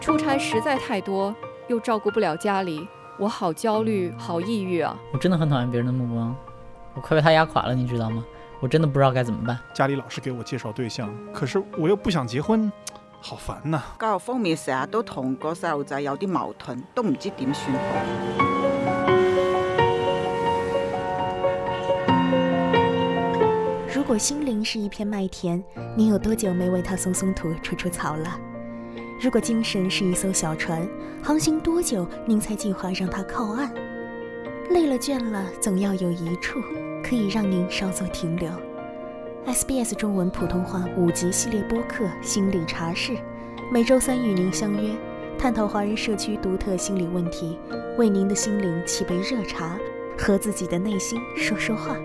出差实在太多又照顾不了家里我好焦虑好抑郁啊我真的很讨厌别人的目光我快被他压垮了你知道吗？我真的不知道该怎么办。家里老是给我介绍对象可是我又不想结婚好烦呐。教育方面成日都同个细路仔有啲矛盾都唔知点算好。果心灵是一片麦田，您有多久没为它松松土、除除草了？如果精神是一艘小船，航行多久您才计划让它靠岸？累了倦了，总要有一处。可以让您稍作停留。SBS 中文普通话五集系列播客《心理茶室》，每周三与您相约，探讨华人社区独特心理问题，为您的心灵沏杯热茶，和自己的内心说说话。